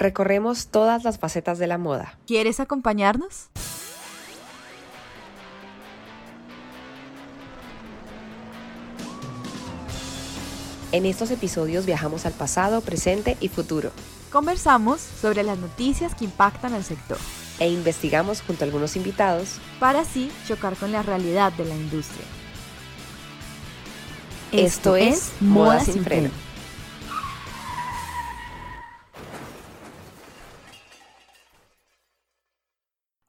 Recorremos todas las facetas de la moda. ¿Quieres acompañarnos? En estos episodios viajamos al pasado, presente y futuro. Conversamos sobre las noticias que impactan al sector. E investigamos junto a algunos invitados para así chocar con la realidad de la industria. Esto, es Moda sin freno.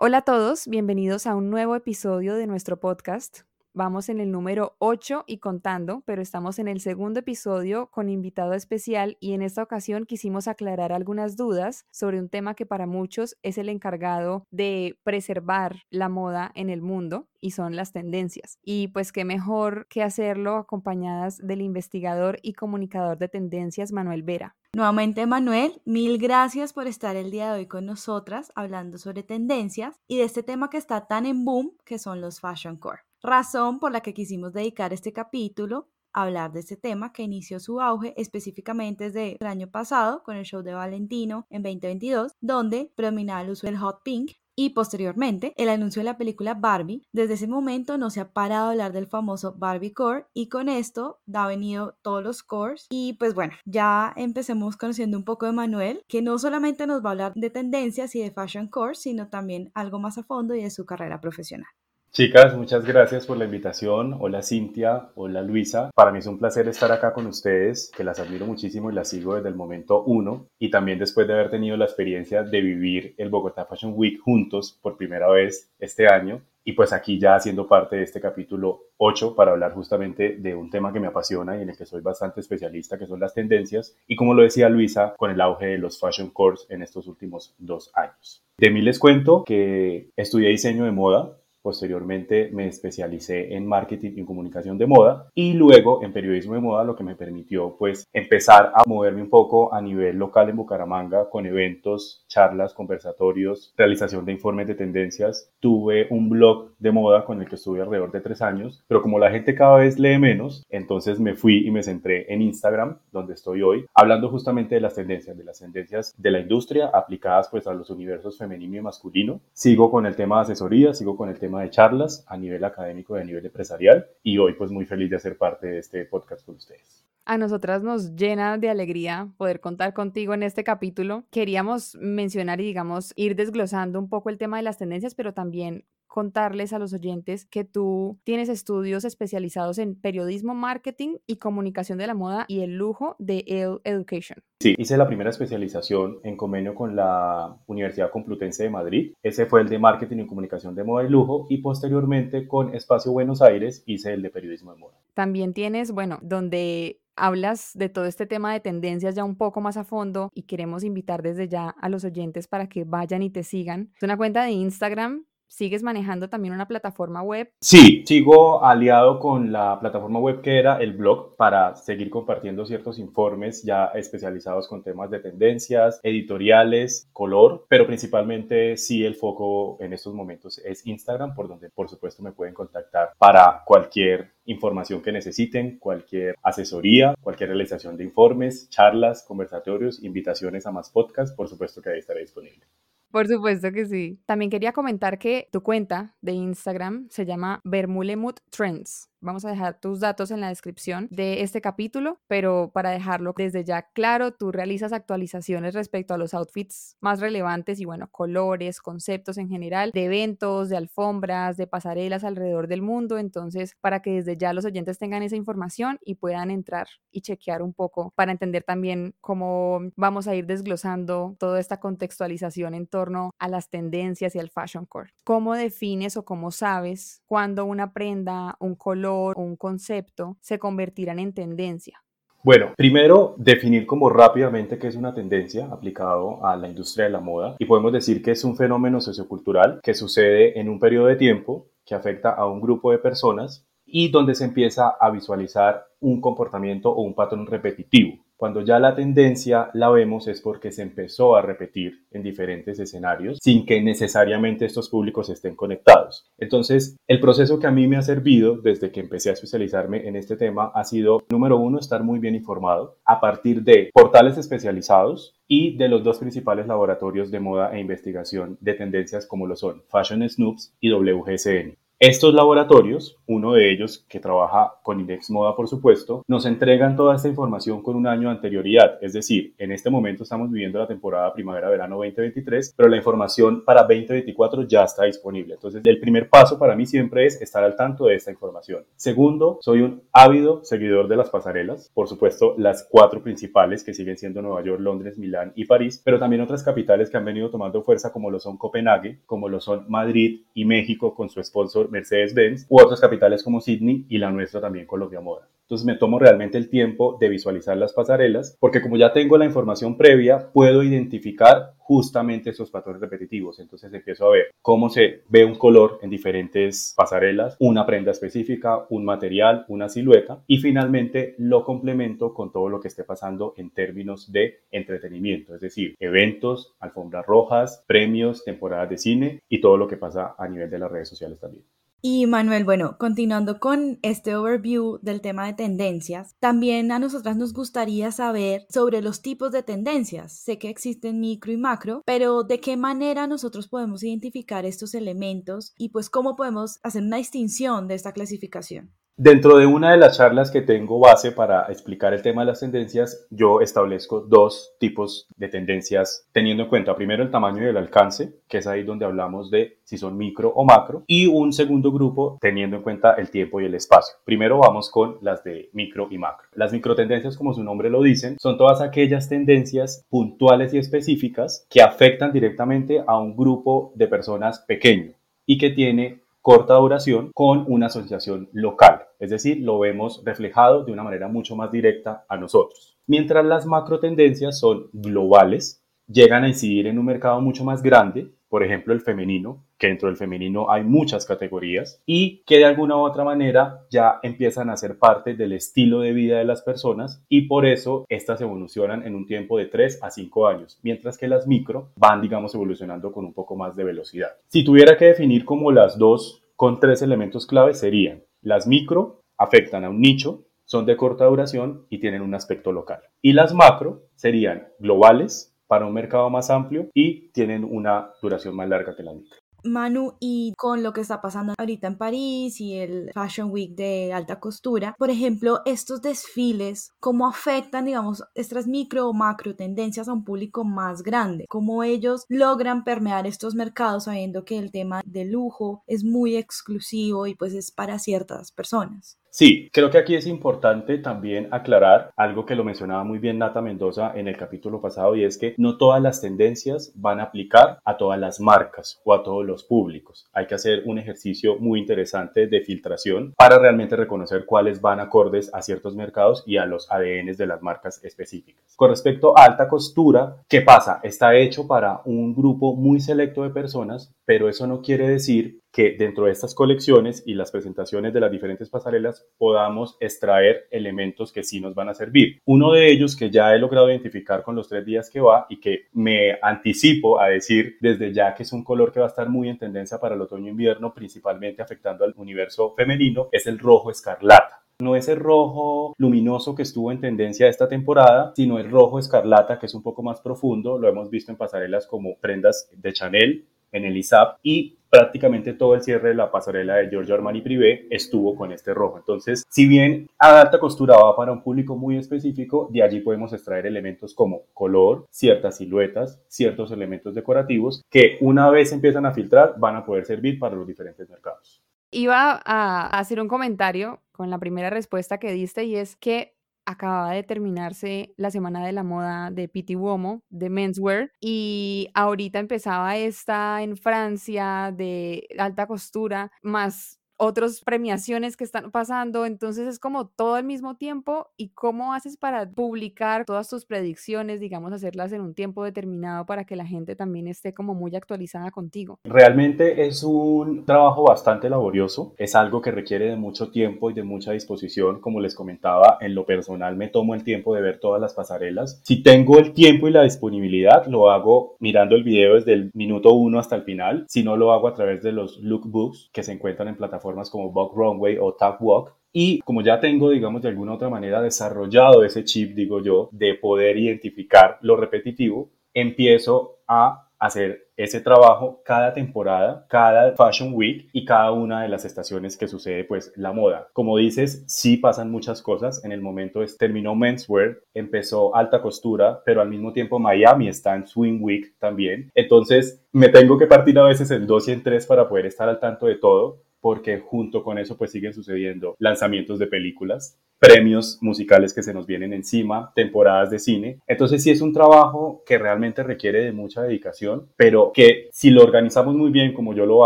Hola a todos, bienvenidos a un nuevo episodio de nuestro podcast. Vamos en el número 8 y contando, pero estamos en el segundo episodio con invitado especial y en esta ocasión quisimos aclarar algunas dudas sobre un tema que para muchos es el encargado de preservar la moda en el mundo y son las tendencias. Y pues qué mejor que hacerlo acompañadas del investigador y comunicador de tendencias Manuel Vera. Nuevamente, Manuel, mil gracias por estar el día de hoy con nosotras hablando sobre tendencias y de este tema que está tan en boom que son los fashion core razón por la que quisimos dedicar este capítulo a hablar de este tema que inició su auge específicamente desde el año pasado con el show de Valentino en 2022, donde predominaba el uso del hot pink y posteriormente el anuncio de la película Barbie. Desde ese momento no se ha parado de hablar del famoso Barbie Core y con esto ha venido todos los cores y pues bueno, ya empecemos conociendo un poco de Manuel, que no solamente nos va a hablar de tendencias y de fashion core, sino también algo más a fondo y de su carrera profesional. Chicas, muchas gracias por la invitación. Hola Cintia, hola Luisa. Para mí es un placer estar acá con ustedes, que las admiro muchísimo y las sigo desde el momento uno. Y también después de haber tenido la experiencia de vivir el Bogotá Fashion Week juntos por primera vez este año. Y pues aquí ya haciendo parte de este capítulo 8 para hablar justamente de un tema que me apasiona y en el que soy bastante especialista, que son las tendencias. Y como lo decía Luisa, con el auge de los fashion course en estos últimos dos años. De mí les cuento que estudié diseño de moda Posteriormente me especialicé en marketing y comunicación de moda y luego en periodismo de moda, lo que me permitió pues empezar a moverme un poco a nivel local en Bucaramanga con eventos, charlas, conversatorios, realización de informes de tendencias. Tuve un blog de moda con el que estuve alrededor de tres años, pero como la gente cada vez lee menos, entonces me fui y me centré en Instagram, donde estoy hoy, hablando justamente de las tendencias, de las tendencias de la industria aplicadas pues a los universos femenino y masculino. Sigo con el tema de asesoría, sigo con el tema de charlas a nivel académico y a nivel empresarial y hoy pues muy feliz de hacer parte de este podcast con ustedes. A nosotras nos llena de alegría poder contar contigo en este capítulo. Queríamos mencionar y digamos ir desglosando un poco el tema de las tendencias, pero también contarles a los oyentes que tú tienes estudios especializados en periodismo, marketing y comunicación de la moda y el lujo de El Education. Sí, hice la primera especialización en convenio con la Universidad Complutense de Madrid. Ese fue el de marketing y comunicación de moda y lujo y posteriormente con Espacio Buenos Aires hice el de periodismo de moda. También tienes, bueno, donde hablas de todo este tema de tendencias ya un poco más a fondo y queremos invitar desde ya a los oyentes para que vayan y te sigan. Es una cuenta de Instagram ¿Sigues manejando también una plataforma web? Sí, sigo aliado con la plataforma web que era el blog para seguir compartiendo ciertos informes ya especializados con temas de tendencias, editoriales, color, pero principalmente sí el foco en estos momentos es Instagram, por donde por supuesto me pueden contactar para cualquier información que necesiten, cualquier asesoría, cualquier realización de informes, charlas, conversatorios, invitaciones a más podcasts, por supuesto que ahí estaré disponible. Por supuesto que sí. También quería comentar que tu cuenta de Instagram se llama Bermulemut Trends. Vamos a dejar tus datos en la descripción de este capítulo, pero para dejarlo desde ya claro, tú realizas actualizaciones respecto a los outfits más relevantes y bueno, colores, conceptos en general, de eventos, de alfombras, de pasarelas alrededor del mundo. Entonces, para que desde ya los oyentes tengan esa información y puedan entrar y chequear un poco para entender también cómo vamos a ir desglosando toda esta contextualización en torno a las tendencias y al fashion core. ¿Cómo defines o cómo sabes cuando una prenda, un color, un concepto se convertirán en tendencia? Bueno, primero definir como rápidamente qué es una tendencia aplicado a la industria de la moda y podemos decir que es un fenómeno sociocultural que sucede en un periodo de tiempo que afecta a un grupo de personas y donde se empieza a visualizar un comportamiento o un patrón repetitivo. Cuando ya la tendencia la vemos es porque se empezó a repetir en diferentes escenarios sin que necesariamente estos públicos estén conectados. Entonces, el proceso que a mí me ha servido desde que empecé a especializarme en este tema ha sido, número uno, estar muy bien informado a partir de portales especializados y de los dos principales laboratorios de moda e investigación de tendencias como lo son Fashion Snoops y WGSN. Estos laboratorios, uno de ellos que trabaja con Index Moda, por supuesto, nos entregan toda esta información con un año de anterioridad. Es decir, en este momento estamos viviendo la temporada primavera-verano 2023, pero la información para 2024 ya está disponible. Entonces, el primer paso para mí siempre es estar al tanto de esta información. Segundo, soy un ávido seguidor de las pasarelas. Por supuesto, las cuatro principales que siguen siendo Nueva York, Londres, Milán y París, pero también otras capitales que han venido tomando fuerza como lo son Copenhague, como lo son Madrid y México con su sponsor Mercedes-Benz u otras capitales como Sydney y la nuestra también Colombia Moda. Entonces me tomo realmente el tiempo de visualizar las pasarelas porque como ya tengo la información previa, puedo identificar justamente esos patrones repetitivos. Entonces empiezo a ver cómo se ve un color en diferentes pasarelas, una prenda específica, un material, una silueta y finalmente lo complemento con todo lo que esté pasando en términos de entretenimiento, es decir, eventos, alfombras rojas, premios, temporadas de cine y todo lo que pasa a nivel de las redes sociales también. Y Manuel, bueno, continuando con este overview del tema de tendencias, también a nosotras nos gustaría saber sobre los tipos de tendencias. Sé que existen micro y macro, pero ¿de qué manera nosotros podemos identificar estos elementos y pues cómo podemos hacer una distinción de esta clasificación? Dentro de una de las charlas que tengo base para explicar el tema de las tendencias, yo establezco dos tipos de tendencias teniendo en cuenta primero el tamaño y el alcance, que es ahí donde hablamos de si son micro o macro, y un segundo grupo teniendo en cuenta el tiempo y el espacio. Primero vamos con las de micro y macro. Las micro tendencias, como su nombre lo dicen, son todas aquellas tendencias puntuales y específicas que afectan directamente a un grupo de personas pequeño y que tiene corta duración con una asociación local, es decir, lo vemos reflejado de una manera mucho más directa a nosotros. Mientras las macro tendencias son globales, llegan a incidir en un mercado mucho más grande por ejemplo, el femenino, que dentro del femenino hay muchas categorías y que de alguna u otra manera ya empiezan a ser parte del estilo de vida de las personas y por eso estas evolucionan en un tiempo de 3 a 5 años, mientras que las micro van, digamos, evolucionando con un poco más de velocidad. Si tuviera que definir como las dos con tres elementos claves serían las micro afectan a un nicho, son de corta duración y tienen un aspecto local. Y las macro serían globales, para un mercado más amplio y tienen una duración más larga que la micro. Manu, y con lo que está pasando ahorita en París y el Fashion Week de alta costura, por ejemplo, estos desfiles, ¿cómo afectan, digamos, estas micro o macro tendencias a un público más grande? ¿Cómo ellos logran permear estos mercados sabiendo que el tema de lujo es muy exclusivo y pues es para ciertas personas? Sí, creo que aquí es importante también aclarar algo que lo mencionaba muy bien Nata Mendoza en el capítulo pasado y es que no todas las tendencias van a aplicar a todas las marcas o a todos los públicos. Hay que hacer un ejercicio muy interesante de filtración para realmente reconocer cuáles van acordes a ciertos mercados y a los ADNs de las marcas específicas. Con respecto a alta costura, ¿qué pasa? Está hecho para un grupo muy selecto de personas, pero eso no quiere decir que dentro de estas colecciones y las presentaciones de las diferentes pasarelas podamos extraer elementos que sí nos van a servir. Uno de ellos que ya he logrado identificar con los tres días que va y que me anticipo a decir desde ya que es un color que va a estar muy en tendencia para el otoño-invierno, principalmente afectando al universo femenino, es el rojo escarlata. No es el rojo luminoso que estuvo en tendencia esta temporada, sino el rojo escarlata que es un poco más profundo. Lo hemos visto en pasarelas como prendas de Chanel, en el ISAP y prácticamente todo el cierre de la pasarela de Giorgio Armani Privé estuvo con este rojo. Entonces, si bien a alta costura va para un público muy específico, de allí podemos extraer elementos como color, ciertas siluetas, ciertos elementos decorativos que una vez empiezan a filtrar van a poder servir para los diferentes mercados. Iba a hacer un comentario con la primera respuesta que diste y es que acababa de terminarse la semana de la moda de Pitti Uomo, de menswear, y ahorita empezaba esta en Francia de alta costura, más otras premiaciones que están pasando, entonces es como todo al mismo tiempo y cómo haces para publicar todas tus predicciones, digamos, hacerlas en un tiempo determinado para que la gente también esté como muy actualizada contigo. Realmente es un trabajo bastante laborioso, es algo que requiere de mucho tiempo y de mucha disposición, como les comentaba, en lo personal me tomo el tiempo de ver todas las pasarelas. Si tengo el tiempo y la disponibilidad, lo hago mirando el video desde el minuto 1 hasta el final, si no lo hago a través de los lookbooks que se encuentran en plataformas como Bug Runway o Tap Walk. Y como ya tengo, digamos, de alguna otra manera desarrollado ese chip, digo yo, de poder identificar lo repetitivo, empiezo a hacer ese trabajo cada temporada, cada Fashion Week y cada una de las estaciones que sucede pues la moda. Como dices, sí pasan muchas cosas. En el momento es, terminó menswear, empezó alta costura, pero al mismo tiempo Miami está en Swing Week también. Entonces me tengo que partir a veces en dos y en tres para poder estar al tanto de todo porque junto con eso pues siguen sucediendo lanzamientos de películas, premios musicales que se nos vienen encima, temporadas de cine. Entonces sí es un trabajo que realmente requiere de mucha dedicación, pero que si lo organizamos muy bien como yo lo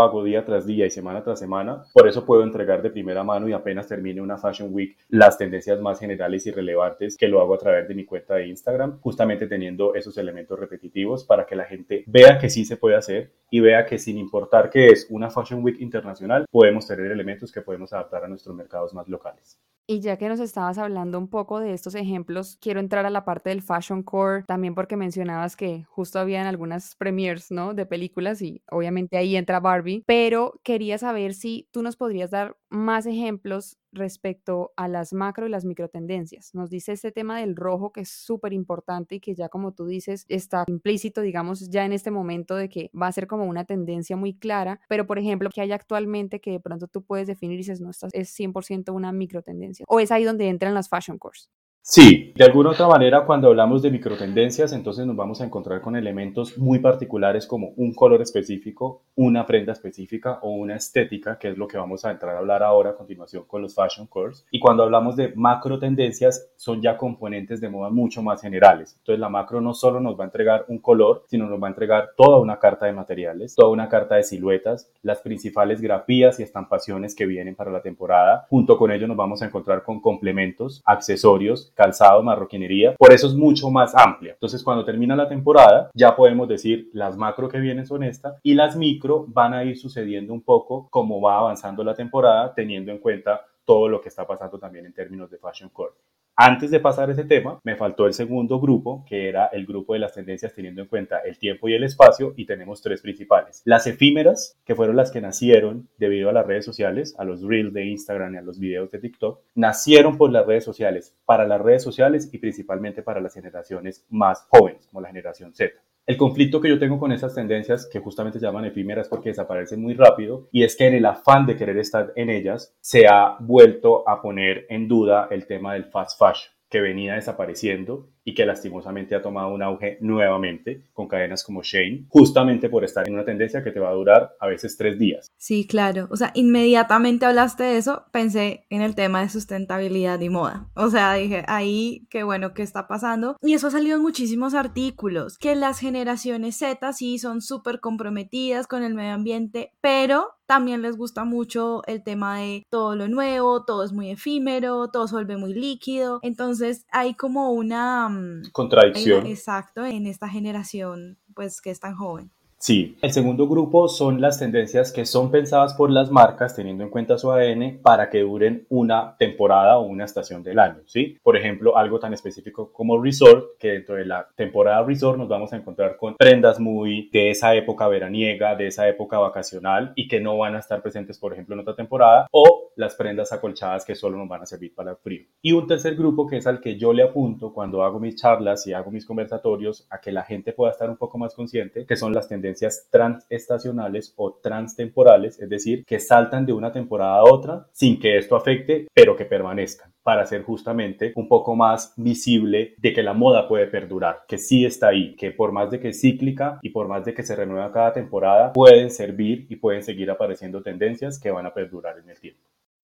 hago día tras día y semana tras semana, por eso puedo entregar de primera mano y apenas termine una Fashion Week las tendencias más generales y relevantes que lo hago a través de mi cuenta de Instagram, justamente teniendo esos elementos repetitivos para que la gente vea que sí se puede hacer y vea que sin importar que es una Fashion Week internacional, podemos tener elementos que podemos adaptar a nuestros mercados más locales. Y ya que nos estabas hablando un poco de estos ejemplos, quiero entrar a la parte del fashion core, también porque mencionabas que justo habían algunas premiers, ¿no? De películas y obviamente ahí entra Barbie, pero quería saber si tú nos podrías dar más ejemplos respecto a las macro y las micro tendencias. Nos dice este tema del rojo que es súper importante y que ya como tú dices está implícito, digamos, ya en este momento de que va a ser como una tendencia muy clara, pero por ejemplo, que hay actualmente que de pronto tú puedes definir y dices, no, esta es 100% una micro tendencia. O es ahí donde entran las fashion cores. Sí, de alguna otra manera cuando hablamos de microtendencias, entonces nos vamos a encontrar con elementos muy particulares como un color específico, una prenda específica o una estética, que es lo que vamos a entrar a hablar ahora a continuación con los fashion cores. Y cuando hablamos de macro tendencias, son ya componentes de moda mucho más generales. Entonces la macro no solo nos va a entregar un color, sino nos va a entregar toda una carta de materiales, toda una carta de siluetas, las principales grafías y estampaciones que vienen para la temporada. Junto con ello nos vamos a encontrar con complementos, accesorios, calzado, marroquinería, por eso es mucho más amplia. Entonces, cuando termina la temporada, ya podemos decir las macro que vienen son estas y las micro van a ir sucediendo un poco como va avanzando la temporada, teniendo en cuenta todo lo que está pasando también en términos de Fashion Core. Antes de pasar ese tema, me faltó el segundo grupo, que era el grupo de las tendencias teniendo en cuenta el tiempo y el espacio, y tenemos tres principales. Las efímeras, que fueron las que nacieron debido a las redes sociales, a los reels de Instagram y a los videos de TikTok, nacieron por las redes sociales, para las redes sociales y principalmente para las generaciones más jóvenes, como la generación Z. El conflicto que yo tengo con esas tendencias, que justamente se llaman efímeras porque desaparecen muy rápido, y es que en el afán de querer estar en ellas, se ha vuelto a poner en duda el tema del fast fashion que venía desapareciendo y que lastimosamente ha tomado un auge nuevamente con cadenas como Shane, justamente por estar en una tendencia que te va a durar a veces tres días. Sí, claro. O sea, inmediatamente hablaste de eso, pensé en el tema de sustentabilidad y moda. O sea, dije, ahí, qué bueno que está pasando. Y eso ha salido en muchísimos artículos, que las generaciones Z sí son súper comprometidas con el medio ambiente, pero también les gusta mucho el tema de todo lo nuevo, todo es muy efímero, todo se vuelve muy líquido. Entonces hay como una mm, contradicción. exacto, en esta generación pues que es tan joven. Sí, el segundo grupo son las tendencias que son pensadas por las marcas teniendo en cuenta su ADN para que duren una temporada o una estación del año, ¿sí? Por ejemplo, algo tan específico como resort, que dentro de la temporada resort nos vamos a encontrar con prendas muy de esa época veraniega, de esa época vacacional y que no van a estar presentes, por ejemplo, en otra temporada o las prendas acolchadas que solo nos van a servir para el frío. Y un tercer grupo que es al que yo le apunto cuando hago mis charlas y hago mis conversatorios a que la gente pueda estar un poco más consciente, que son las tendencias transestacionales o transtemporales, es decir, que saltan de una temporada a otra sin que esto afecte, pero que permanezcan, para hacer justamente un poco más visible de que la moda puede perdurar, que sí está ahí, que por más de que es cíclica y por más de que se renueva cada temporada, pueden servir y pueden seguir apareciendo tendencias que van a perdurar en el tiempo.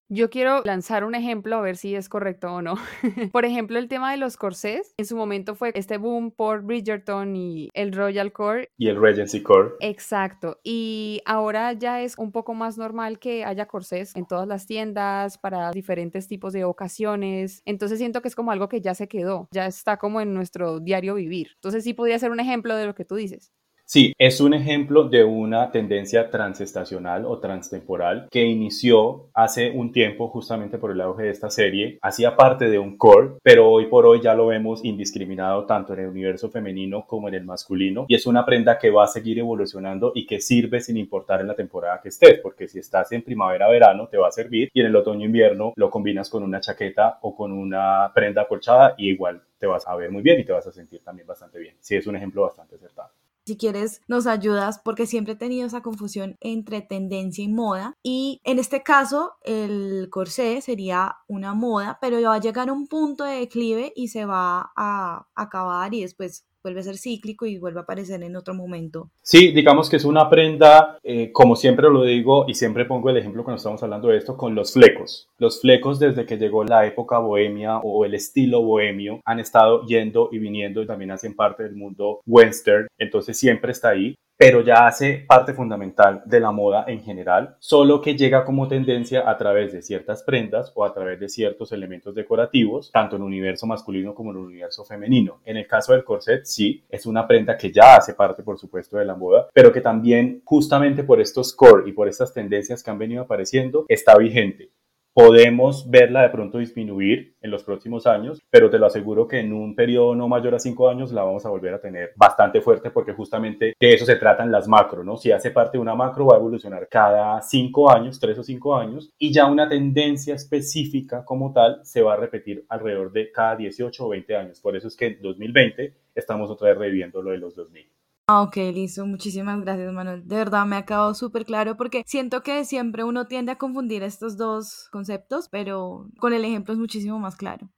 Yo quiero lanzar un ejemplo a ver si es correcto o no. por ejemplo, el tema de los corsés. En su momento fue este boom por Bridgerton y el Royal Court. Y el Regency Court. Exacto. Y ahora ya es un poco más normal que haya corsés en todas las tiendas para diferentes tipos de ocasiones. Entonces siento que es como algo que ya se quedó, ya está como en nuestro diario vivir. Entonces sí podría ser un ejemplo de lo que tú dices. Sí, es un ejemplo de una tendencia transestacional o transtemporal que inició hace un tiempo justamente por el auge de esta serie. Hacía parte de un core, pero hoy por hoy ya lo vemos indiscriminado tanto en el universo femenino como en el masculino. Y es una prenda que va a seguir evolucionando y que sirve sin importar en la temporada que estés, porque si estás en primavera-verano te va a servir y en el otoño-invierno lo combinas con una chaqueta o con una prenda acolchada y igual te vas a ver muy bien y te vas a sentir también bastante bien. Sí, es un ejemplo bastante acertado. Si quieres, nos ayudas porque siempre he tenido esa confusión entre tendencia y moda. Y en este caso, el corsé sería una moda, pero va a llegar a un punto de declive y se va a acabar y después vuelve a ser cíclico y vuelve a aparecer en otro momento. Sí, digamos que es una prenda, eh, como siempre lo digo y siempre pongo el ejemplo cuando estamos hablando de esto, con los flecos. Los flecos desde que llegó la época bohemia o el estilo bohemio han estado yendo y viniendo y también hacen parte del mundo western, entonces siempre está ahí pero ya hace parte fundamental de la moda en general, solo que llega como tendencia a través de ciertas prendas o a través de ciertos elementos decorativos, tanto en el universo masculino como en el universo femenino. En el caso del corset, sí, es una prenda que ya hace parte, por supuesto, de la moda, pero que también justamente por estos core y por estas tendencias que han venido apareciendo, está vigente podemos verla de pronto disminuir en los próximos años, pero te lo aseguro que en un periodo no mayor a cinco años la vamos a volver a tener bastante fuerte porque justamente de eso se tratan las macro, ¿no? Si hace parte de una macro va a evolucionar cada cinco años, tres o cinco años, y ya una tendencia específica como tal se va a repetir alrededor de cada 18 o 20 años. Por eso es que en 2020 estamos otra vez reviviendo lo de los 2000. Ah, ok, listo. Muchísimas gracias, Manuel. De verdad me ha quedado súper claro porque siento que siempre uno tiende a confundir estos dos conceptos, pero con el ejemplo es muchísimo más claro.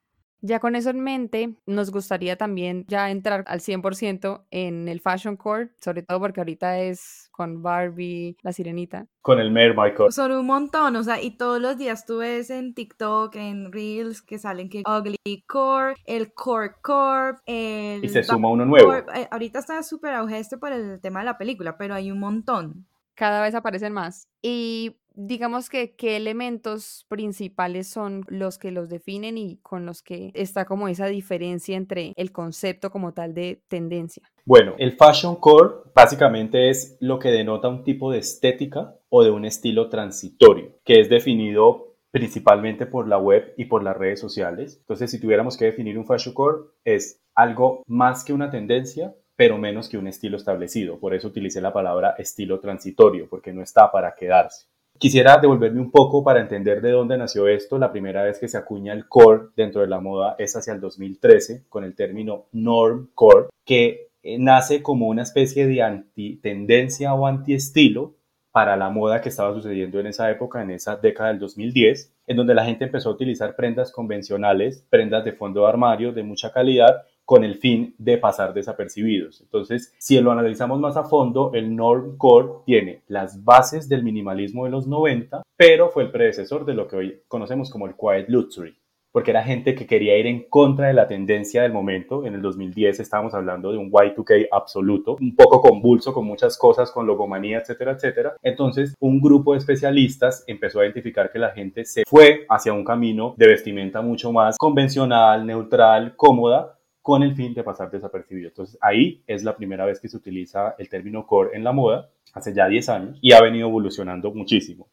Ya con eso en mente, nos gustaría también ya entrar al 100% en el Fashion Core, sobre todo porque ahorita es con Barbie, la sirenita. Con el Mayor Michael. Son un montón, o sea, y todos los días tú ves en TikTok, en Reels, que salen que Ugly Core, el Core Core, el... Y se suma uno nuevo. Eh, ahorita está súper auge este por el tema de la película, pero hay un montón. Cada vez aparecen más. Y digamos que qué elementos principales son los que los definen y con los que está como esa diferencia entre el concepto como tal de tendencia. Bueno, el fashion core básicamente es lo que denota un tipo de estética o de un estilo transitorio, que es definido principalmente por la web y por las redes sociales. Entonces, si tuviéramos que definir un fashion core, es algo más que una tendencia, pero menos que un estilo establecido. Por eso utilicé la palabra estilo transitorio, porque no está para quedarse. Quisiera devolverme un poco para entender de dónde nació esto. La primera vez que se acuña el core dentro de la moda es hacia el 2013 con el término norm core, que eh, nace como una especie de antitendencia o antiestilo para la moda que estaba sucediendo en esa época, en esa década del 2010, en donde la gente empezó a utilizar prendas convencionales, prendas de fondo de armario de mucha calidad, con el fin de pasar desapercibidos. Entonces, si lo analizamos más a fondo, el Normcore tiene las bases del minimalismo de los 90, pero fue el predecesor de lo que hoy conocemos como el Quiet Luxury, porque era gente que quería ir en contra de la tendencia del momento. En el 2010 estábamos hablando de un Y2K absoluto, un poco convulso con muchas cosas, con logomanía, etcétera, etcétera. Entonces, un grupo de especialistas empezó a identificar que la gente se fue hacia un camino de vestimenta mucho más convencional, neutral, cómoda, con el fin de pasar desapercibido. Entonces ahí es la primera vez que se utiliza el término core en la moda, hace ya 10 años, y ha venido evolucionando muchísimo.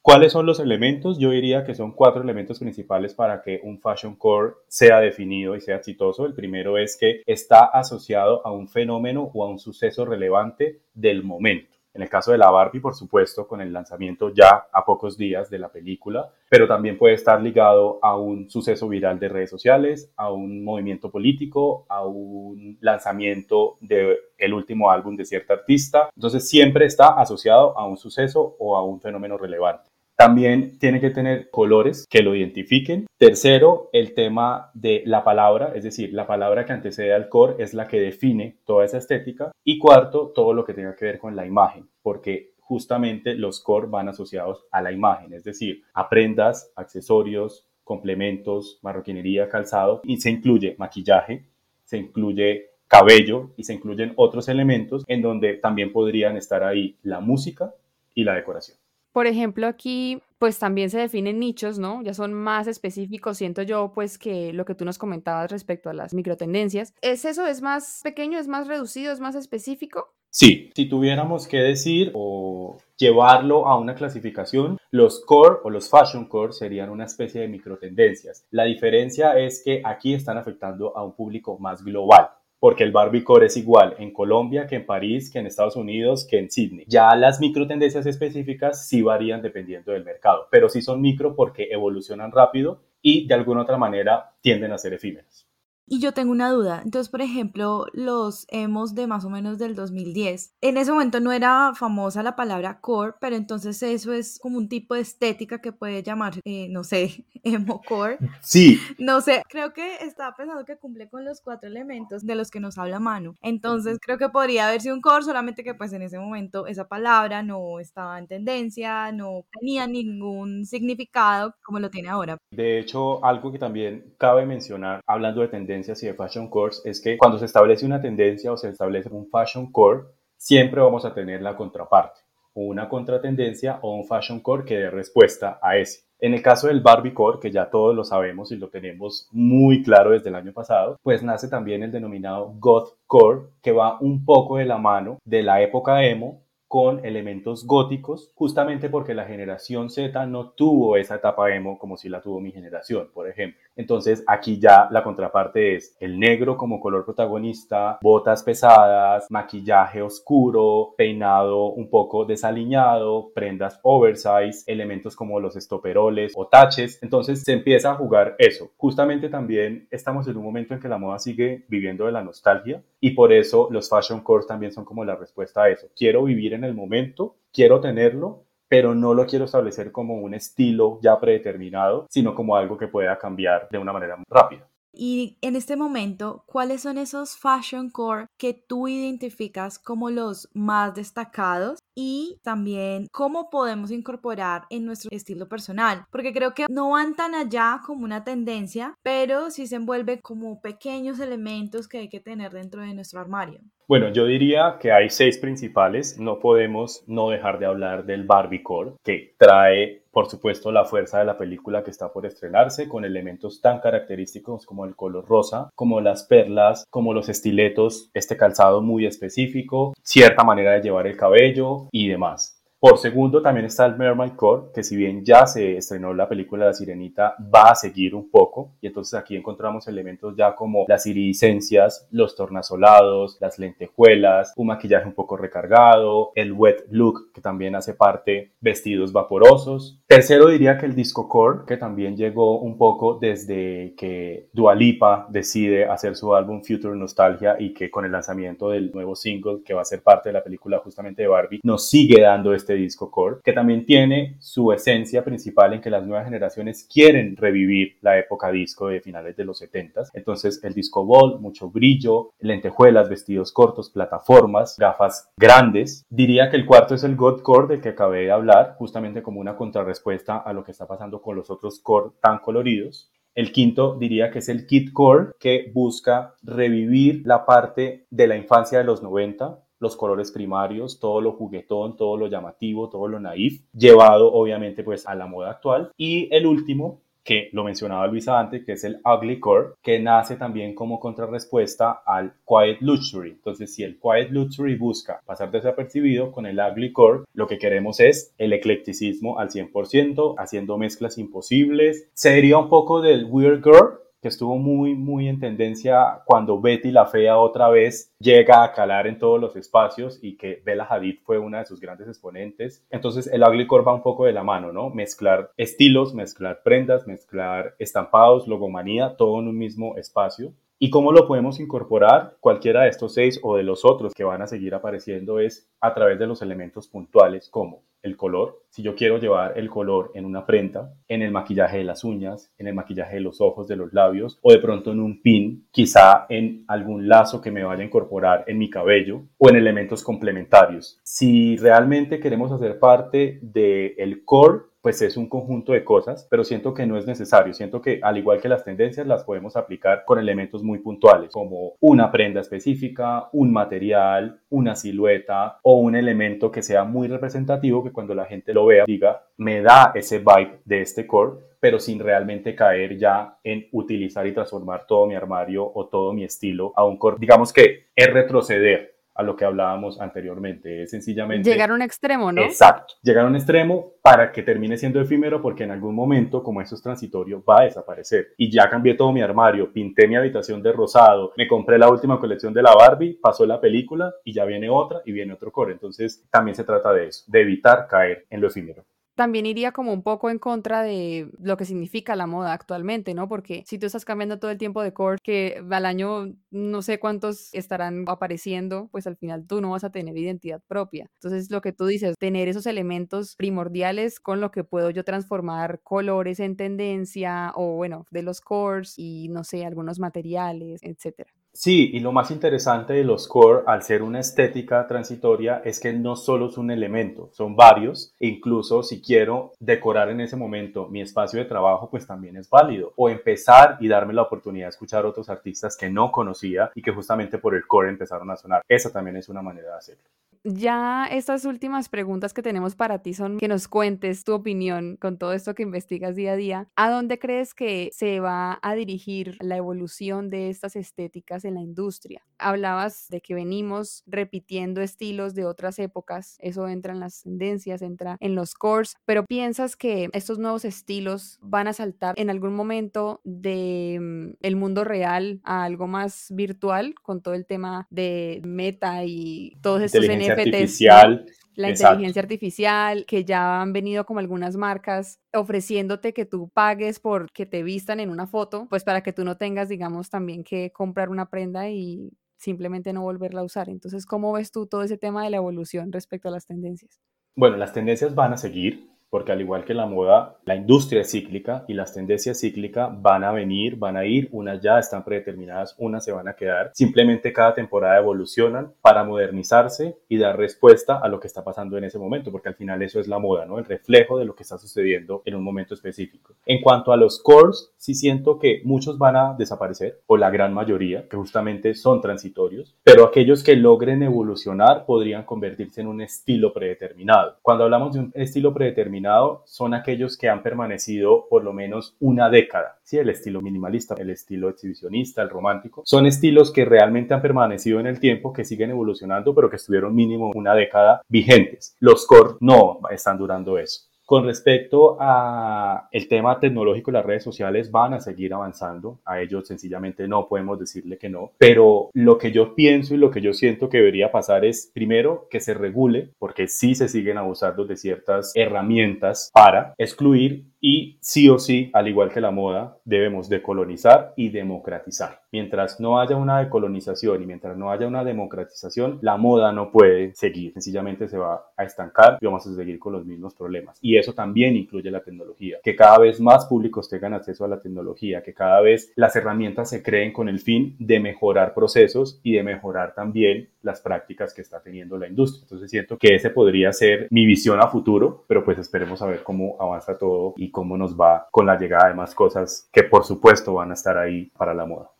¿Cuáles son los elementos? Yo diría que son cuatro elementos principales para que un fashion core sea definido y sea exitoso. El primero es que está asociado a un fenómeno o a un suceso relevante del momento. En el caso de la Barbie, por supuesto, con el lanzamiento ya a pocos días de la película, pero también puede estar ligado a un suceso viral de redes sociales, a un movimiento político, a un lanzamiento del el último álbum de cierta artista. Entonces siempre está asociado a un suceso o a un fenómeno relevante. También tiene que tener colores que lo identifiquen. Tercero, el tema de la palabra, es decir, la palabra que antecede al core es la que define toda esa estética. Y cuarto, todo lo que tenga que ver con la imagen, porque justamente los core van asociados a la imagen, es decir, a prendas, accesorios, complementos, marroquinería, calzado, y se incluye maquillaje, se incluye cabello y se incluyen otros elementos en donde también podrían estar ahí la música y la decoración. Por ejemplo, aquí pues también se definen nichos, ¿no? Ya son más específicos, siento yo, pues que lo que tú nos comentabas respecto a las microtendencias. ¿Es eso? ¿Es más pequeño? ¿Es más reducido? ¿Es más específico? Sí, si tuviéramos que decir o llevarlo a una clasificación, los core o los fashion core serían una especie de microtendencias. La diferencia es que aquí están afectando a un público más global porque el Barbiecore es igual en Colombia que en París, que en Estados Unidos, que en Sydney. Ya las micro tendencias específicas sí varían dependiendo del mercado, pero sí son micro porque evolucionan rápido y de alguna otra manera tienden a ser efímeras. Y yo tengo una duda. Entonces, por ejemplo, los emos de más o menos del 2010. En ese momento no era famosa la palabra core, pero entonces eso es como un tipo de estética que puede llamar, eh, no sé, emo core. Sí. No sé, creo que estaba pensando que cumple con los cuatro elementos de los que nos habla Manu. Entonces, creo que podría haber sido un core, solamente que pues en ese momento esa palabra no estaba en tendencia, no tenía ningún significado como lo tiene ahora. De hecho, algo que también cabe mencionar, hablando de tendencia, y de fashion cores es que cuando se establece una tendencia o se establece un fashion core, siempre vamos a tener la contraparte, una contratendencia o un fashion core que dé respuesta a ese. En el caso del Barbie Core, que ya todos lo sabemos y lo tenemos muy claro desde el año pasado, pues nace también el denominado Goth Core, que va un poco de la mano de la época emo con elementos góticos, justamente porque la generación Z no tuvo esa etapa emo como si la tuvo mi generación, por ejemplo. Entonces aquí ya la contraparte es el negro como color protagonista, botas pesadas, maquillaje oscuro, peinado un poco desaliñado, prendas oversize, elementos como los estoperoles o taches. Entonces se empieza a jugar eso. Justamente también estamos en un momento en que la moda sigue viviendo de la nostalgia y por eso los fashion cores también son como la respuesta a eso. Quiero vivir en el momento, quiero tenerlo, pero no lo quiero establecer como un estilo ya predeterminado, sino como algo que pueda cambiar de una manera rápida. Y en este momento, ¿cuáles son esos fashion core que tú identificas como los más destacados? Y también cómo podemos incorporar en nuestro estilo personal, porque creo que no van tan allá como una tendencia, pero sí se envuelve como pequeños elementos que hay que tener dentro de nuestro armario. Bueno, yo diría que hay seis principales. No podemos no dejar de hablar del Barbiecore, que trae, por supuesto, la fuerza de la película que está por estrenarse, con elementos tan característicos como el color rosa, como las perlas, como los estiletos, este calzado muy específico, cierta manera de llevar el cabello y demás. Por segundo, también está el Mermaid Core, que si bien ya se estrenó la película La Sirenita, va a seguir un poco. Y entonces aquí encontramos elementos ya como las iridiscencias, los tornasolados, las lentejuelas, un maquillaje un poco recargado, el wet look, que también hace parte, vestidos vaporosos. Tercero, diría que el Disco Core, que también llegó un poco desde que Dualipa decide hacer su álbum Future Nostalgia y que con el lanzamiento del nuevo single, que va a ser parte de la película justamente de Barbie, nos sigue dando este este disco core, que también tiene su esencia principal en que las nuevas generaciones quieren revivir la época disco de finales de los 70 Entonces el disco ball, mucho brillo, lentejuelas, vestidos cortos, plataformas, gafas grandes. Diría que el cuarto es el God Core del que acabé de hablar, justamente como una contrarrespuesta a lo que está pasando con los otros core tan coloridos. El quinto diría que es el Kid Core, que busca revivir la parte de la infancia de los 90, los colores primarios, todo lo juguetón, todo lo llamativo, todo lo naif, llevado obviamente pues a la moda actual. Y el último, que lo mencionaba Luisa antes, que es el Ugly Core, que nace también como contrarrespuesta al Quiet Luxury. Entonces, si el Quiet Luxury busca pasar desapercibido con el Ugly Core, lo que queremos es el eclecticismo al 100%, haciendo mezclas imposibles. Sería un poco del Weird Girl, que estuvo muy, muy en tendencia cuando Betty la Fea otra vez llega a calar en todos los espacios y que Bella Hadid fue una de sus grandes exponentes. Entonces el ugly core va un poco de la mano, ¿no? Mezclar estilos, mezclar prendas, mezclar estampados, logomanía, todo en un mismo espacio. ¿Y cómo lo podemos incorporar? Cualquiera de estos seis o de los otros que van a seguir apareciendo es a través de los elementos puntuales como el color. Si yo quiero llevar el color en una prenda, en el maquillaje de las uñas, en el maquillaje de los ojos, de los labios, o de pronto en un pin, quizá en algún lazo que me vaya a incorporar en mi cabello, o en elementos complementarios. Si realmente queremos hacer parte del core pues es un conjunto de cosas, pero siento que no es necesario. Siento que al igual que las tendencias las podemos aplicar con elementos muy puntuales, como una prenda específica, un material, una silueta o un elemento que sea muy representativo que cuando la gente lo vea diga, me da ese vibe de este core pero sin realmente caer ya en utilizar y transformar todo mi armario o todo mi estilo a un core. Digamos que es retroceder a lo que hablábamos anteriormente. Es sencillamente... Llegar a un extremo, ¿no? Exacto. Llegar a un extremo para que termine siendo efímero porque en algún momento, como eso es transitorio, va a desaparecer. Y ya cambié todo mi armario, pinté mi habitación de rosado, me compré la última colección de la Barbie, pasó la película y ya viene otra y viene otro core. Entonces también se trata de eso, de evitar caer en lo efímero también iría como un poco en contra de lo que significa la moda actualmente, ¿no? Porque si tú estás cambiando todo el tiempo de core, que al año no sé cuántos estarán apareciendo, pues al final tú no vas a tener identidad propia. Entonces, lo que tú dices, tener esos elementos primordiales con lo que puedo yo transformar colores en tendencia o, bueno, de los cores y, no sé, algunos materiales, etcétera. Sí, y lo más interesante de los core, al ser una estética transitoria, es que no solo es un elemento, son varios. Incluso si quiero decorar en ese momento mi espacio de trabajo, pues también es válido. O empezar y darme la oportunidad de escuchar otros artistas que no conocía y que justamente por el core empezaron a sonar. Esa también es una manera de hacerlo. Ya estas últimas preguntas que tenemos para ti son que nos cuentes tu opinión con todo esto que investigas día a día. ¿A dónde crees que se va a dirigir la evolución de estas estéticas en la industria? Hablabas de que venimos repitiendo estilos de otras épocas, eso entra en las tendencias, entra en los cores, pero ¿piensas que estos nuevos estilos van a saltar en algún momento de mm, el mundo real a algo más virtual con todo el tema de meta y todos estos artificial. La inteligencia artificial, que ya han venido como algunas marcas ofreciéndote que tú pagues por que te vistan en una foto, pues para que tú no tengas, digamos, también que comprar una prenda y simplemente no volverla a usar. Entonces, ¿cómo ves tú todo ese tema de la evolución respecto a las tendencias? Bueno, las tendencias van a seguir porque al igual que la moda, la industria es cíclica y las tendencias cíclicas van a venir, van a ir, unas ya están predeterminadas, unas se van a quedar. Simplemente cada temporada evolucionan para modernizarse y dar respuesta a lo que está pasando en ese momento, porque al final eso es la moda, ¿no? El reflejo de lo que está sucediendo en un momento específico. En cuanto a los cores, sí siento que muchos van a desaparecer, o la gran mayoría, que justamente son transitorios, pero aquellos que logren evolucionar podrían convertirse en un estilo predeterminado. Cuando hablamos de un estilo predeterminado, son aquellos que han permanecido por lo menos una década. Sí, el estilo minimalista, el estilo exhibicionista, el romántico, son estilos que realmente han permanecido en el tiempo, que siguen evolucionando, pero que estuvieron mínimo una década vigentes. Los core no están durando eso. Con respecto a el tema tecnológico, las redes sociales van a seguir avanzando. A ellos sencillamente no podemos decirle que no. Pero lo que yo pienso y lo que yo siento que debería pasar es, primero, que se regule, porque sí se siguen abusando de ciertas herramientas para excluir y sí o sí, al igual que la moda, debemos decolonizar y democratizar. Mientras no haya una decolonización y mientras no haya una democratización, la moda no puede seguir. Sencillamente se va a estancar y vamos a seguir con los mismos problemas. Y eso también incluye la tecnología. Que cada vez más públicos tengan acceso a la tecnología, que cada vez las herramientas se creen con el fin de mejorar procesos y de mejorar también las prácticas que está teniendo la industria. Entonces siento que ese podría ser mi visión a futuro, pero pues esperemos a ver cómo avanza todo y cómo nos va con la llegada de más cosas que por supuesto van a estar ahí para la moda.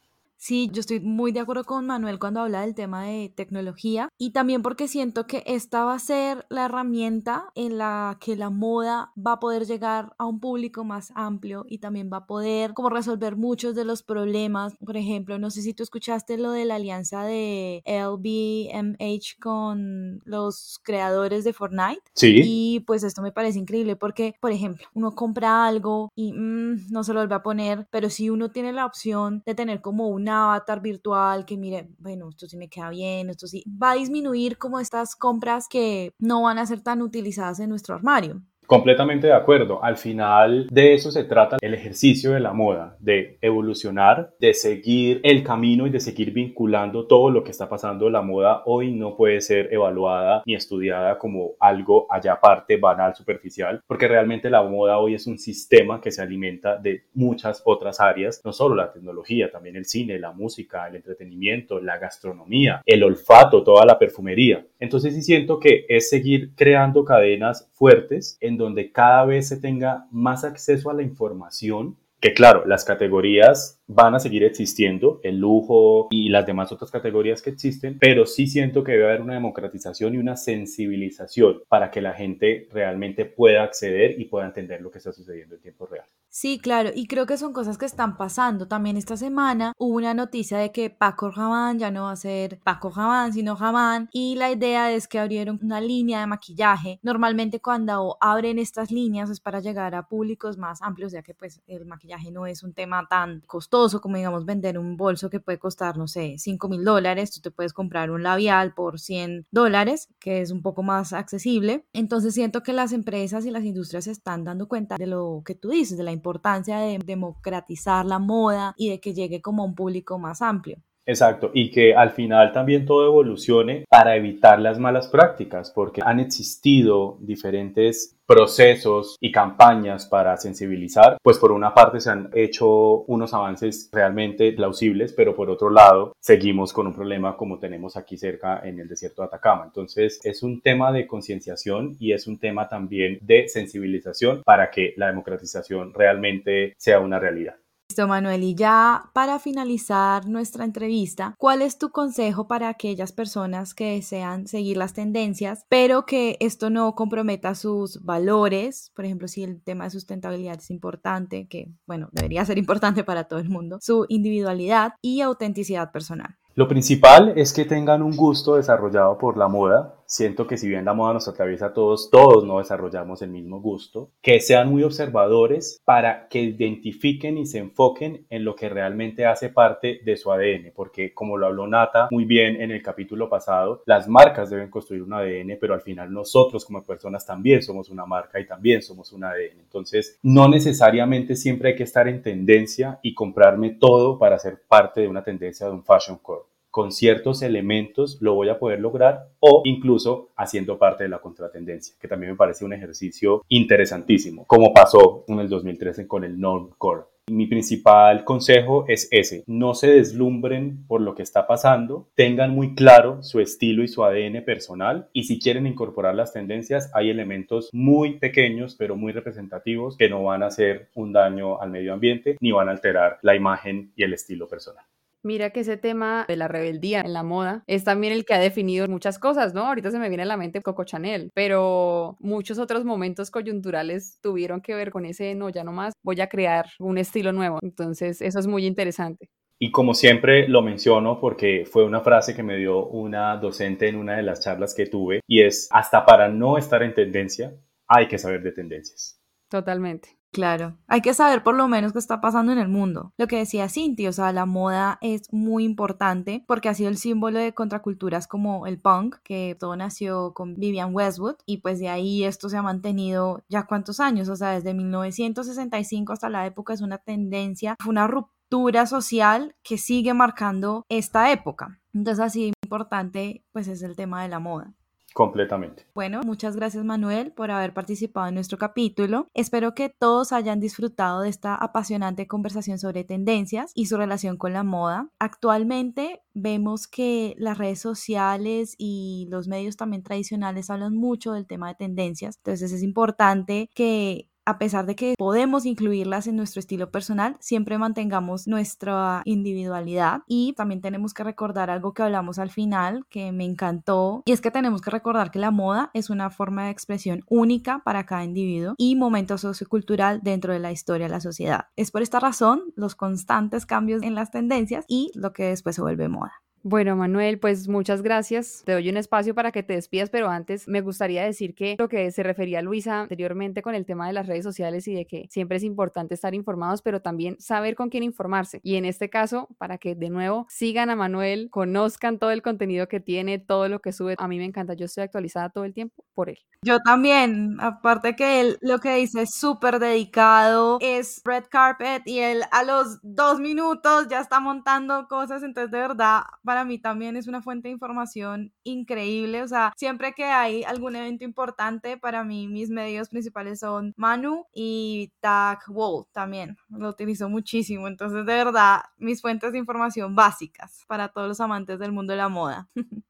Sí, yo estoy muy de acuerdo con Manuel cuando habla del tema de tecnología y también porque siento que esta va a ser la herramienta en la que la moda va a poder llegar a un público más amplio y también va a poder como resolver muchos de los problemas. Por ejemplo, no sé si tú escuchaste lo de la alianza de LBMH con los creadores de Fortnite. Sí. Y pues esto me parece increíble porque, por ejemplo, uno compra algo y mm, no se lo vuelve a poner, pero si uno tiene la opción de tener como un avatar virtual que mire, bueno, esto sí me queda bien, esto sí, va a disminuir como estas compras que no van a ser tan utilizadas en nuestro armario. Completamente de acuerdo. Al final de eso se trata el ejercicio de la moda, de evolucionar, de seguir el camino y de seguir vinculando todo lo que está pasando. La moda hoy no puede ser evaluada ni estudiada como algo allá aparte, banal, superficial, porque realmente la moda hoy es un sistema que se alimenta de muchas otras áreas, no solo la tecnología, también el cine, la música, el entretenimiento, la gastronomía, el olfato, toda la perfumería. Entonces sí siento que es seguir creando cadenas fuertes en donde cada vez se tenga más acceso a la información que claro, las categorías van a seguir existiendo, el lujo y las demás otras categorías que existen, pero sí siento que debe haber una democratización y una sensibilización para que la gente realmente pueda acceder y pueda entender lo que está sucediendo en tiempo real. Sí, claro, y creo que son cosas que están pasando. También esta semana hubo una noticia de que Paco Rabanne ya no va a ser Paco Rabanne, sino Rabanne, y la idea es que abrieron una línea de maquillaje. Normalmente cuando abren estas líneas es para llegar a públicos más amplios, ya que pues el maquillaje no es un tema tan costoso como digamos vender un bolso que puede costar, no sé, 5 mil dólares. Tú te puedes comprar un labial por 100 dólares, que es un poco más accesible. Entonces siento que las empresas y las industrias se están dando cuenta de lo que tú dices, de la importancia de democratizar la moda y de que llegue como a un público más amplio. Exacto, y que al final también todo evolucione para evitar las malas prácticas, porque han existido diferentes procesos y campañas para sensibilizar, pues por una parte se han hecho unos avances realmente plausibles, pero por otro lado seguimos con un problema como tenemos aquí cerca en el desierto de Atacama. Entonces es un tema de concienciación y es un tema también de sensibilización para que la democratización realmente sea una realidad. Listo, Manuel. Y ya para finalizar nuestra entrevista, ¿cuál es tu consejo para aquellas personas que desean seguir las tendencias, pero que esto no comprometa sus valores? Por ejemplo, si el tema de sustentabilidad es importante, que bueno, debería ser importante para todo el mundo, su individualidad y autenticidad personal. Lo principal es que tengan un gusto desarrollado por la moda. Siento que si bien la moda nos atraviesa a todos, todos no desarrollamos el mismo gusto. Que sean muy observadores para que identifiquen y se enfoquen en lo que realmente hace parte de su ADN. Porque como lo habló Nata muy bien en el capítulo pasado, las marcas deben construir un ADN, pero al final nosotros como personas también somos una marca y también somos un ADN. Entonces, no necesariamente siempre hay que estar en tendencia y comprarme todo para ser parte de una tendencia de un fashion core con ciertos elementos lo voy a poder lograr o incluso haciendo parte de la contratendencia, que también me parece un ejercicio interesantísimo, como pasó en el 2013 con el non-core. Mi principal consejo es ese, no se deslumbren por lo que está pasando, tengan muy claro su estilo y su ADN personal y si quieren incorporar las tendencias hay elementos muy pequeños pero muy representativos que no van a hacer un daño al medio ambiente ni van a alterar la imagen y el estilo personal. Mira que ese tema de la rebeldía en la moda es también el que ha definido muchas cosas, ¿no? Ahorita se me viene a la mente Coco Chanel, pero muchos otros momentos coyunturales tuvieron que ver con ese no, ya no más, voy a crear un estilo nuevo. Entonces, eso es muy interesante. Y como siempre lo menciono porque fue una frase que me dio una docente en una de las charlas que tuve y es, hasta para no estar en tendencia, hay que saber de tendencias. Totalmente. Claro, hay que saber por lo menos qué está pasando en el mundo. Lo que decía Cinti, o sea, la moda es muy importante porque ha sido el símbolo de contraculturas como el punk, que todo nació con Vivian Westwood y pues de ahí esto se ha mantenido ya cuántos años, o sea, desde 1965 hasta la época es una tendencia, fue una ruptura social que sigue marcando esta época. Entonces así importante pues es el tema de la moda. Completamente. Bueno, muchas gracias Manuel por haber participado en nuestro capítulo. Espero que todos hayan disfrutado de esta apasionante conversación sobre tendencias y su relación con la moda. Actualmente vemos que las redes sociales y los medios también tradicionales hablan mucho del tema de tendencias. Entonces es importante que a pesar de que podemos incluirlas en nuestro estilo personal, siempre mantengamos nuestra individualidad y también tenemos que recordar algo que hablamos al final que me encantó y es que tenemos que recordar que la moda es una forma de expresión única para cada individuo y momento sociocultural dentro de la historia de la sociedad. Es por esta razón los constantes cambios en las tendencias y lo que después se vuelve moda. Bueno, Manuel, pues muchas gracias. Te doy un espacio para que te despidas, pero antes me gustaría decir que lo que se refería Luisa anteriormente con el tema de las redes sociales y de que siempre es importante estar informados, pero también saber con quién informarse. Y en este caso, para que de nuevo sigan a Manuel, conozcan todo el contenido que tiene, todo lo que sube. A mí me encanta, yo estoy actualizada todo el tiempo por él. Yo también, aparte que él lo que dice es súper dedicado, es red carpet y él a los dos minutos ya está montando cosas, entonces de verdad para mí también es una fuente de información increíble, o sea, siempre que hay algún evento importante, para mí mis medios principales son Manu y Tag Wall también, lo utilizo muchísimo, entonces de verdad mis fuentes de información básicas para todos los amantes del mundo de la moda.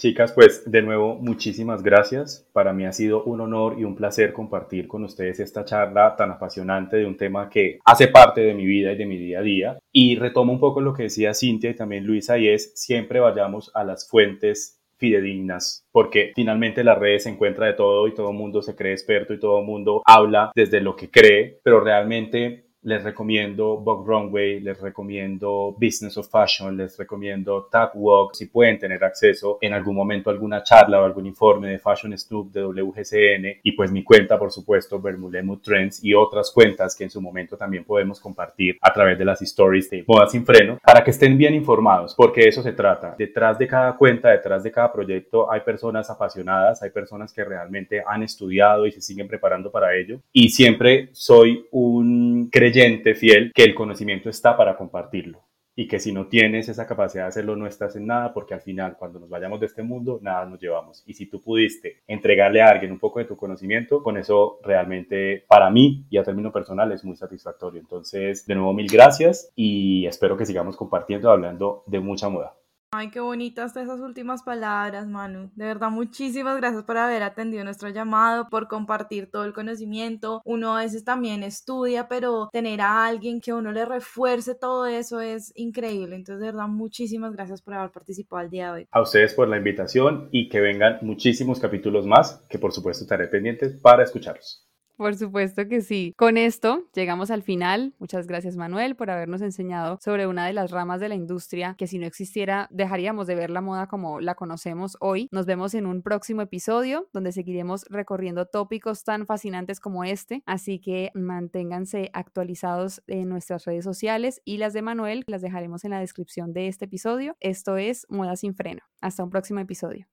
Chicas, pues de nuevo muchísimas gracias. Para mí ha sido un honor y un placer compartir con ustedes esta charla tan apasionante de un tema que hace parte de mi vida y de mi día a día. Y retomo un poco lo que decía Cintia y también Luisa y es siempre vayamos a las fuentes fidedignas, porque finalmente las redes se encuentra de todo y todo el mundo se cree experto y todo el mundo habla desde lo que cree, pero realmente les recomiendo Vogue Runway, les recomiendo Business of Fashion, les recomiendo Tag Walk, si pueden tener acceso en algún momento a alguna charla o algún informe de Fashion Snoop de WGCN y pues mi cuenta, por supuesto, Bermulemut Trends y otras cuentas que en su momento también podemos compartir a través de las stories de Moda Sin Freno para que estén bien informados, porque eso se trata. Detrás de cada cuenta, detrás de cada proyecto hay personas apasionadas, hay personas que realmente han estudiado y se siguen preparando para ello y siempre soy un creyente fiel que el conocimiento está para compartirlo y que si no tienes esa capacidad de hacerlo no estás en nada porque al final cuando nos vayamos de este mundo nada nos llevamos. Y si tú pudiste entregarle a alguien un poco de tu conocimiento con eso realmente para mí y a término personal es muy satisfactorio. Entonces de nuevo mil gracias y espero que sigamos compartiendo hablando de mucha moda Ay, qué bonitas esas últimas palabras, Manu. De verdad, muchísimas gracias por haber atendido nuestro llamado, por compartir todo el conocimiento. Uno a veces también estudia, pero tener a alguien que uno le refuerce todo eso es increíble. Entonces, de verdad, muchísimas gracias por haber participado el día de hoy. A ustedes por la invitación y que vengan muchísimos capítulos más, que por supuesto estaré pendientes para escucharlos. Por supuesto que sí. Con esto llegamos al final. Muchas gracias Manuel por habernos enseñado sobre una de las ramas de la industria que si no existiera dejaríamos de ver la moda como la conocemos hoy. Nos vemos en un próximo episodio donde seguiremos recorriendo tópicos tan fascinantes como este. Así que manténganse actualizados en nuestras redes sociales y las de Manuel las dejaremos en la descripción de este episodio. Esto es Moda sin freno. Hasta un próximo episodio.